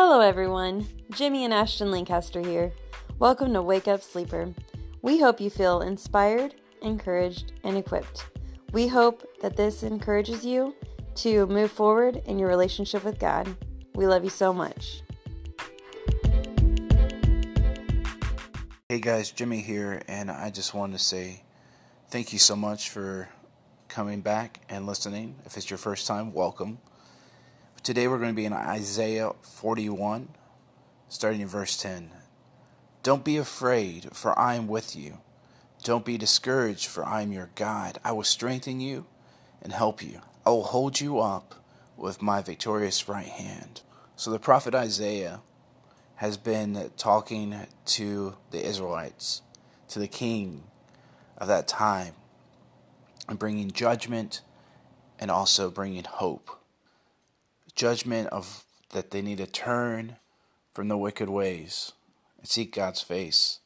Hello, everyone. Jimmy and Ashton Lancaster here. Welcome to Wake Up Sleeper. We hope you feel inspired, encouraged, and equipped. We hope that this encourages you to move forward in your relationship with God. We love you so much. Hey guys, Jimmy here, and I just wanted to say thank you so much for coming back and listening. If it's your first time, welcome. Today we're going to be in Isaiah 41, starting in verse 10. Don't be afraid, for I am with you. Don't be discouraged, for I am your God. I will strengthen you and help you. I will hold you up with my victorious right hand. So the prophet Isaiah has been talking to the Israelites, to the king of that time, and bringing judgment and also bringing hope. Judgment of that they need to turn from the wicked ways and seek God's face,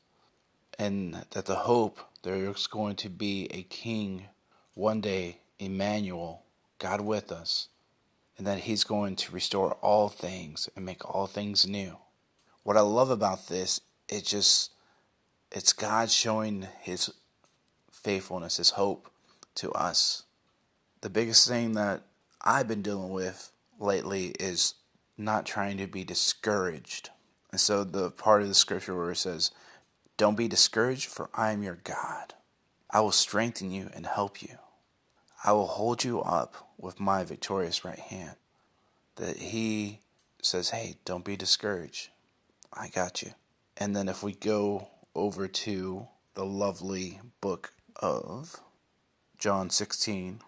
and that the hope there is going to be a king one day, Emmanuel, God with us, and that He's going to restore all things and make all things new. What I love about this, it just it's God showing His faithfulness, His hope to us. The biggest thing that I've been dealing with lately is not trying to be discouraged. And so the part of the scripture where it says, Don't be discouraged, for I am your God. I will strengthen you and help you. I will hold you up with my victorious right hand. That he says, Hey, don't be discouraged. I got you. And then if we go over to the lovely book of John 16,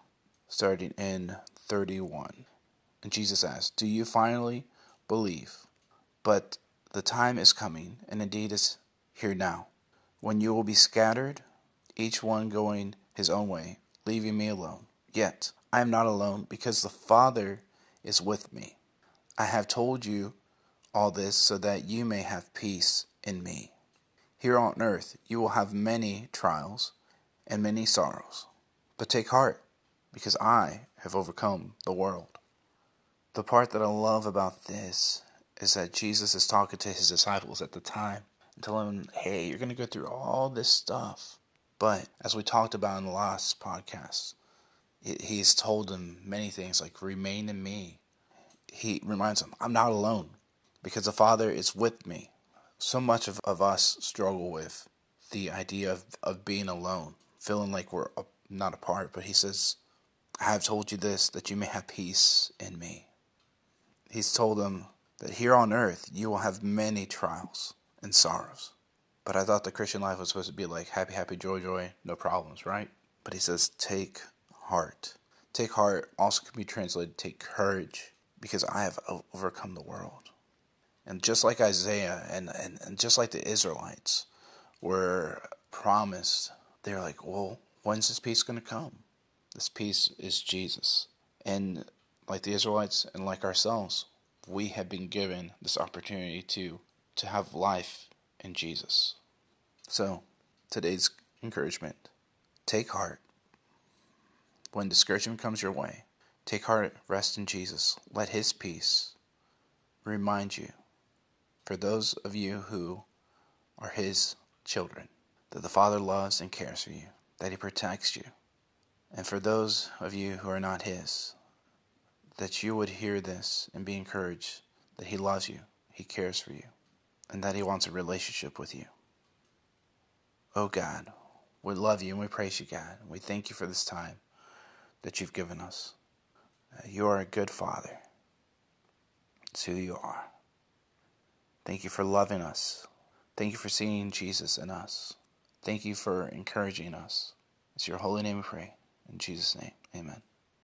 starting in 31. And Jesus asked, Do you finally believe? But the time is coming, and indeed is here now, when you will be scattered, each one going his own way, leaving me alone. Yet I am not alone, because the Father is with me. I have told you all this so that you may have peace in me. Here on earth you will have many trials and many sorrows. But take heart, because I have overcome the world. The part that I love about this is that Jesus is talking to his disciples at the time and telling them, hey, you're going to go through all this stuff. But as we talked about in the last podcast, he's told them many things like, remain in me. He reminds them, I'm not alone because the Father is with me. So much of, of us struggle with the idea of, of being alone, feeling like we're not apart. But he says, I have told you this that you may have peace in me. He's told them that here on earth you will have many trials and sorrows. But I thought the Christian life was supposed to be like happy, happy, joy, joy, no problems, right? But he says, take heart. Take heart also can be translated take courage because I have overcome the world. And just like Isaiah and, and, and just like the Israelites were promised, they're like, well, when's this peace going to come? This peace is Jesus. And like the Israelites and like ourselves, we have been given this opportunity to to have life in Jesus. So, today's encouragement, take heart. When discouragement comes your way, take heart, rest in Jesus. Let his peace remind you for those of you who are His children, that the Father loves and cares for you, that He protects you. And for those of you who are not His, that you would hear this and be encouraged that He loves you, He cares for you, and that He wants a relationship with you. Oh God, we love you and we praise you, God. We thank you for this time that you've given us. Uh, you are a good Father. It's who you are. Thank you for loving us. Thank you for seeing Jesus in us. Thank you for encouraging us. It's your holy name we pray. In Jesus' name, amen.